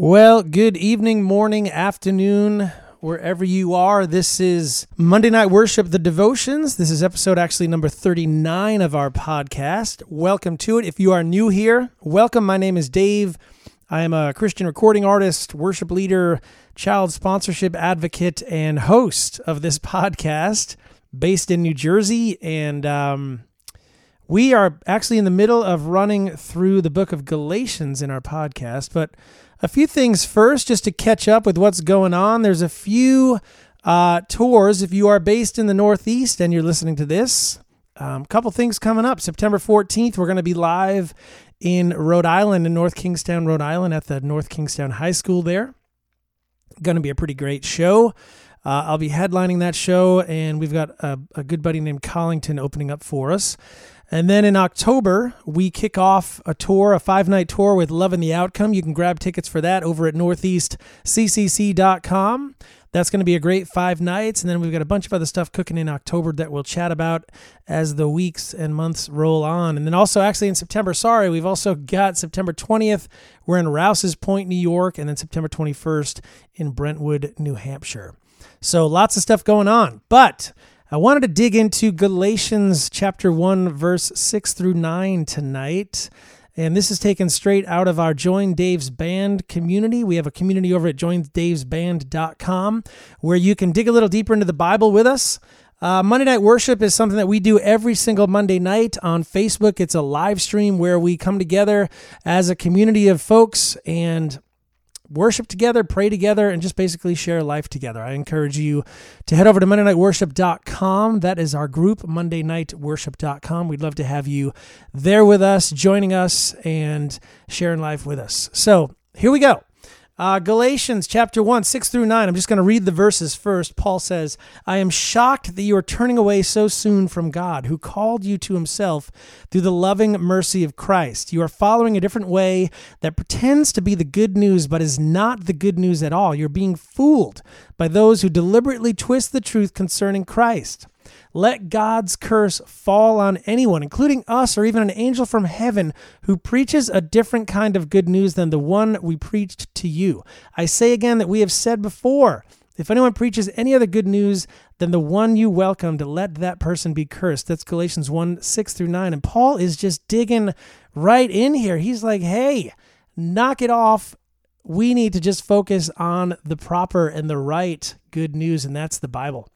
Well, good evening, morning, afternoon, wherever you are. This is Monday Night Worship, the Devotions. This is episode actually number 39 of our podcast. Welcome to it. If you are new here, welcome. My name is Dave. I am a Christian recording artist, worship leader, child sponsorship advocate, and host of this podcast based in New Jersey. And um, we are actually in the middle of running through the book of Galatians in our podcast, but a few things first, just to catch up with what's going on. There's a few uh, tours. If you are based in the Northeast and you're listening to this, a um, couple things coming up. September 14th, we're going to be live in Rhode Island, in North Kingstown, Rhode Island, at the North Kingstown High School there. Going to be a pretty great show. Uh, I'll be headlining that show, and we've got a, a good buddy named Collington opening up for us. And then in October, we kick off a tour, a five night tour with Love and the Outcome. You can grab tickets for that over at northeastccc.com. That's going to be a great five nights. And then we've got a bunch of other stuff cooking in October that we'll chat about as the weeks and months roll on. And then also, actually, in September, sorry, we've also got September 20th, we're in Rouse's Point, New York, and then September 21st in Brentwood, New Hampshire. So lots of stuff going on. But I wanted to dig into Galatians chapter 1, verse 6 through 9 tonight. And this is taken straight out of our Join Dave's Band community. We have a community over at joindavesband.com where you can dig a little deeper into the Bible with us. Uh, Monday Night Worship is something that we do every single Monday night on Facebook. It's a live stream where we come together as a community of folks and worship together, pray together, and just basically share life together. I encourage you to head over to MondayNightWorship.com. That is our group, MondayNightWorship.com. We'd love to have you there with us, joining us, and sharing life with us. So here we go. Uh, Galatians chapter 1, 6 through 9. I'm just going to read the verses first. Paul says, I am shocked that you are turning away so soon from God, who called you to himself through the loving mercy of Christ. You are following a different way that pretends to be the good news, but is not the good news at all. You're being fooled by those who deliberately twist the truth concerning Christ. Let God's curse fall on anyone, including us or even an angel from heaven who preaches a different kind of good news than the one we preached to you. I say again that we have said before if anyone preaches any other good news than the one you welcomed, let that person be cursed. That's Galatians 1 6 through 9. And Paul is just digging right in here. He's like, hey, knock it off. We need to just focus on the proper and the right good news, and that's the Bible.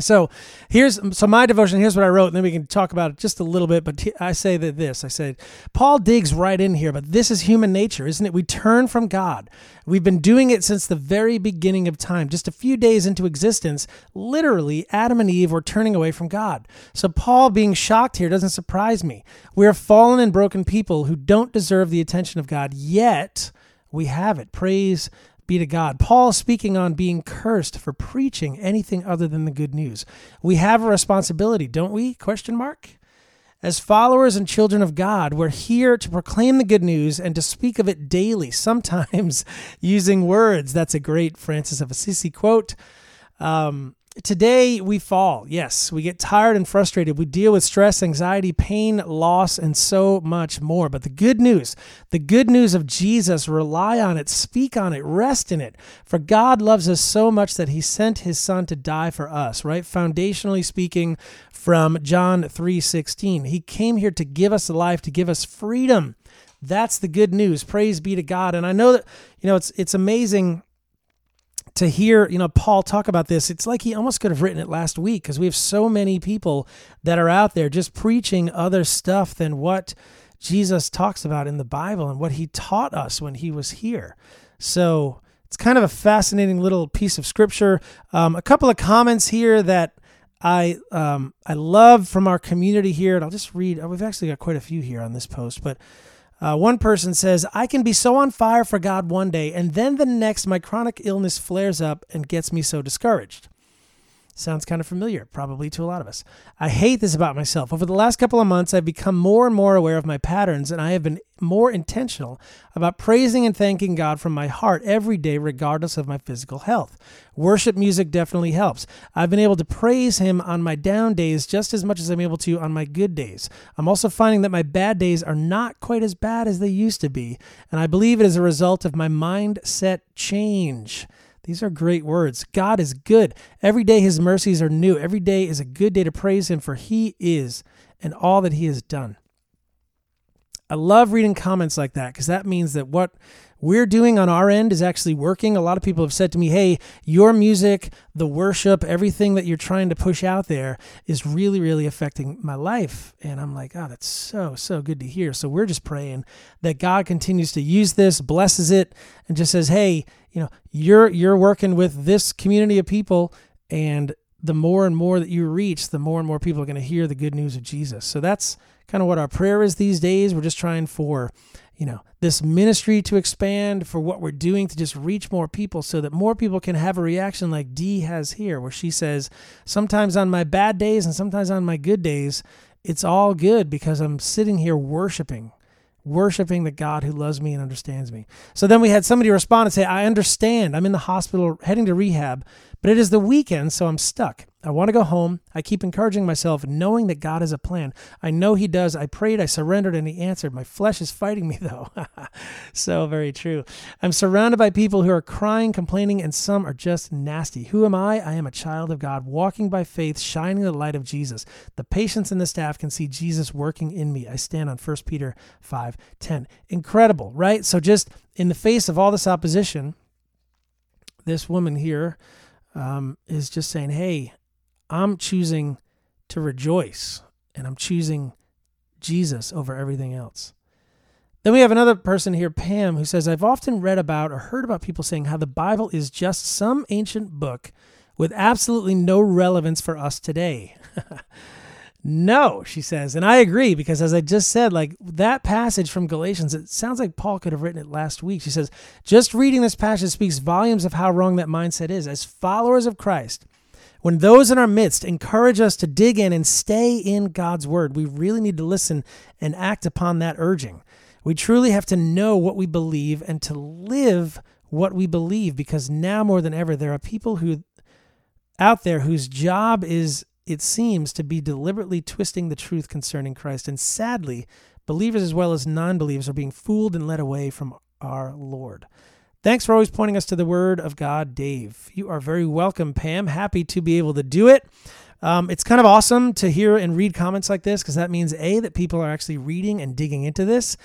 So here's so my devotion. Here's what I wrote, and then we can talk about it just a little bit. But I say that this I said, Paul digs right in here, but this is human nature, isn't it? We turn from God. We've been doing it since the very beginning of time. Just a few days into existence, literally, Adam and Eve were turning away from God. So Paul being shocked here doesn't surprise me. We are fallen and broken people who don't deserve the attention of God, yet we have it. Praise be to God. Paul speaking on being cursed for preaching anything other than the good news. We have a responsibility, don't we? Question mark. As followers and children of God, we're here to proclaim the good news and to speak of it daily, sometimes using words. That's a great Francis of Assisi quote. Um, Today we fall. Yes, we get tired and frustrated. We deal with stress, anxiety, pain, loss, and so much more. But the good news, the good news of Jesus, rely on it, speak on it, rest in it. For God loves us so much that he sent his son to die for us, right? Foundationally speaking from John 3:16. He came here to give us life, to give us freedom. That's the good news. Praise be to God. And I know that you know it's it's amazing to hear, you know, Paul talk about this, it's like he almost could have written it last week because we have so many people that are out there just preaching other stuff than what Jesus talks about in the Bible and what he taught us when he was here. So it's kind of a fascinating little piece of scripture. Um, a couple of comments here that I um, I love from our community here, and I'll just read. We've actually got quite a few here on this post, but uh, one person says, I can be so on fire for God one day, and then the next, my chronic illness flares up and gets me so discouraged. Sounds kind of familiar, probably to a lot of us. I hate this about myself. Over the last couple of months, I've become more and more aware of my patterns, and I have been more intentional about praising and thanking God from my heart every day, regardless of my physical health. Worship music definitely helps. I've been able to praise Him on my down days just as much as I'm able to on my good days. I'm also finding that my bad days are not quite as bad as they used to be, and I believe it is a result of my mindset change. These are great words. God is good. Every day his mercies are new. Every day is a good day to praise him for he is and all that he has done. I love reading comments like that because that means that what we're doing on our end is actually working. A lot of people have said to me, hey, your music, the worship, everything that you're trying to push out there is really, really affecting my life. And I'm like, oh, that's so, so good to hear. So we're just praying that God continues to use this, blesses it, and just says, hey, you know, you're you're working with this community of people and the more and more that you reach, the more and more people are going to hear the good news of Jesus. So that's kind of what our prayer is these days. We're just trying for you know, this ministry to expand, for what we're doing to just reach more people so that more people can have a reaction like Dee has here, where she says, Sometimes on my bad days and sometimes on my good days, it's all good because I'm sitting here worshiping, worshiping the God who loves me and understands me. So then we had somebody respond and say, I understand. I'm in the hospital heading to rehab, but it is the weekend, so I'm stuck. I want to go home. I keep encouraging myself, knowing that God has a plan. I know He does. I prayed, I surrendered, and He answered. My flesh is fighting me, though. so very true. I'm surrounded by people who are crying, complaining, and some are just nasty. Who am I? I am a child of God, walking by faith, shining the light of Jesus. The patients and the staff can see Jesus working in me. I stand on 1 Peter 5 10. Incredible, right? So, just in the face of all this opposition, this woman here um, is just saying, hey, I'm choosing to rejoice and I'm choosing Jesus over everything else. Then we have another person here, Pam, who says, I've often read about or heard about people saying how the Bible is just some ancient book with absolutely no relevance for us today. no, she says. And I agree because as I just said, like that passage from Galatians, it sounds like Paul could have written it last week. She says, just reading this passage speaks volumes of how wrong that mindset is. As followers of Christ, when those in our midst encourage us to dig in and stay in God's word, we really need to listen and act upon that urging. We truly have to know what we believe and to live what we believe because now more than ever there are people who out there whose job is it seems to be deliberately twisting the truth concerning Christ and sadly believers as well as non-believers are being fooled and led away from our Lord. Thanks for always pointing us to the Word of God, Dave. You are very welcome, Pam. Happy to be able to do it. Um, it's kind of awesome to hear and read comments like this because that means A, that people are actually reading and digging into this,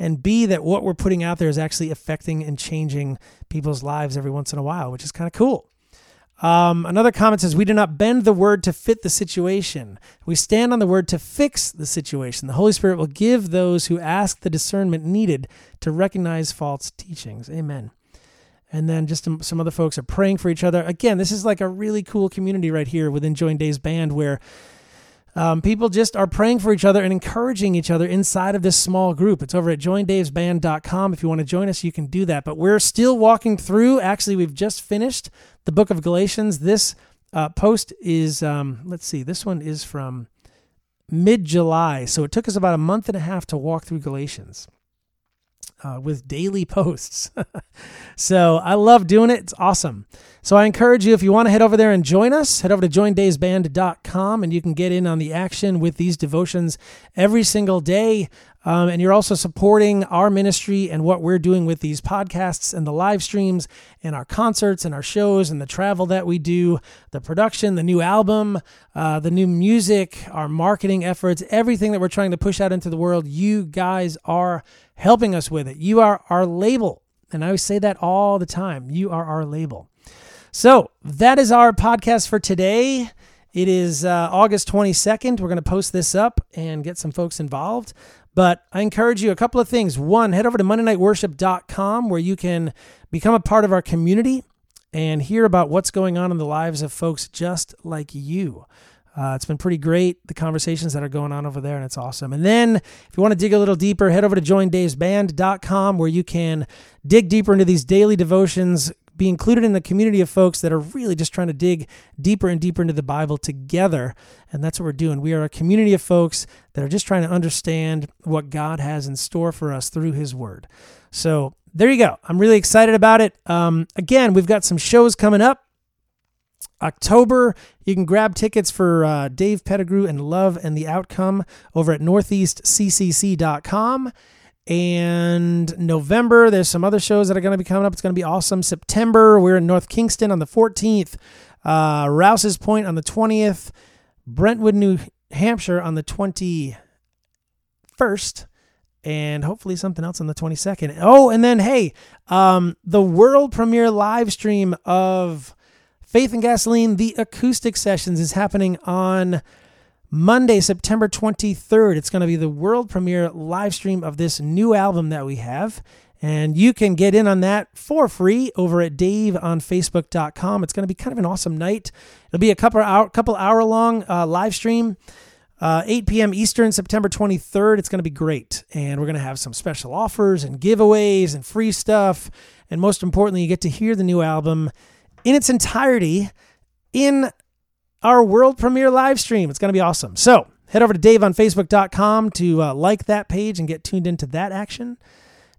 and B, that what we're putting out there is actually affecting and changing people's lives every once in a while, which is kind of cool. Um, another comment says, We do not bend the word to fit the situation. We stand on the word to fix the situation. The Holy Spirit will give those who ask the discernment needed to recognize false teachings. Amen and then just some other folks are praying for each other. Again, this is like a really cool community right here within Join Dave's band where um, people just are praying for each other and encouraging each other inside of this small group. It's over at joindavesband.com. If you want to join us, you can do that. But we're still walking through. Actually, we've just finished the book of Galatians. This uh, post is, um, let's see, this one is from mid July. So it took us about a month and a half to walk through Galatians uh, with daily posts. so I love doing it. It's awesome. So I encourage you, if you want to head over there and join us, head over to joindavesband.com and you can get in on the action with these devotions every single day. Um, and you're also supporting our ministry and what we're doing with these podcasts and the live streams and our concerts and our shows and the travel that we do, the production, the new album, uh, the new music, our marketing efforts, everything that we're trying to push out into the world. You guys are helping us with it. You are our label. And I say that all the time. You are our label. So that is our podcast for today. It is uh, August 22nd. We're going to post this up and get some folks involved. But I encourage you a couple of things. One, head over to MondayNightWorship.com where you can become a part of our community and hear about what's going on in the lives of folks just like you. Uh, it's been pretty great, the conversations that are going on over there, and it's awesome. And then, if you want to dig a little deeper, head over to joindavesband.com where you can dig deeper into these daily devotions, be included in a community of folks that are really just trying to dig deeper and deeper into the Bible together. And that's what we're doing. We are a community of folks that are just trying to understand what God has in store for us through His Word. So there you go. I'm really excited about it. Um, again, we've got some shows coming up. October, you can grab tickets for uh, Dave Pettigrew and Love and the Outcome over at northeastccc.com. And November, there's some other shows that are going to be coming up. It's going to be awesome. September, we're in North Kingstown on the 14th, uh, Rouse's Point on the 20th, Brentwood, New Hampshire on the 21st, and hopefully something else on the 22nd. Oh, and then, hey, um, the world premiere live stream of Faith and Gasoline, the acoustic sessions, is happening on Monday, September 23rd. It's going to be the world premiere live stream of this new album that we have. And you can get in on that for free over at daveonfacebook.com. It's going to be kind of an awesome night. It'll be a couple hour, couple hour long uh, live stream, uh, 8 p.m. Eastern, September 23rd. It's going to be great. And we're going to have some special offers and giveaways and free stuff. And most importantly, you get to hear the new album in its entirety in our world premiere live stream. It's going to be awesome. So head over to Dave on Facebook.com to uh, like that page and get tuned into that action.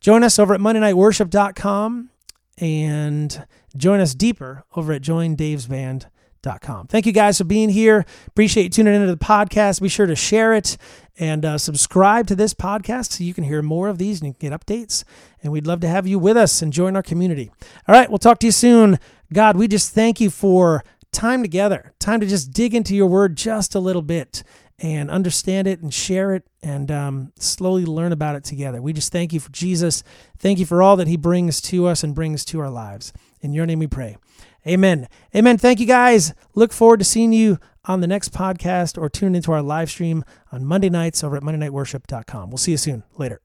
Join us over at MondayNightWorship.com and join us deeper over at JoinDavesBand.com. Thank you guys for being here. Appreciate you tuning into the podcast. Be sure to share it and uh, subscribe to this podcast so you can hear more of these and you can get updates. And we'd love to have you with us and join our community. All right, we'll talk to you soon. God, we just thank you for time together, time to just dig into your word just a little bit and understand it and share it and um, slowly learn about it together. We just thank you for Jesus. Thank you for all that he brings to us and brings to our lives. In your name we pray. Amen. Amen. Thank you guys. Look forward to seeing you on the next podcast or tune into our live stream on Monday nights over at MondayNightWorship.com. We'll see you soon. Later.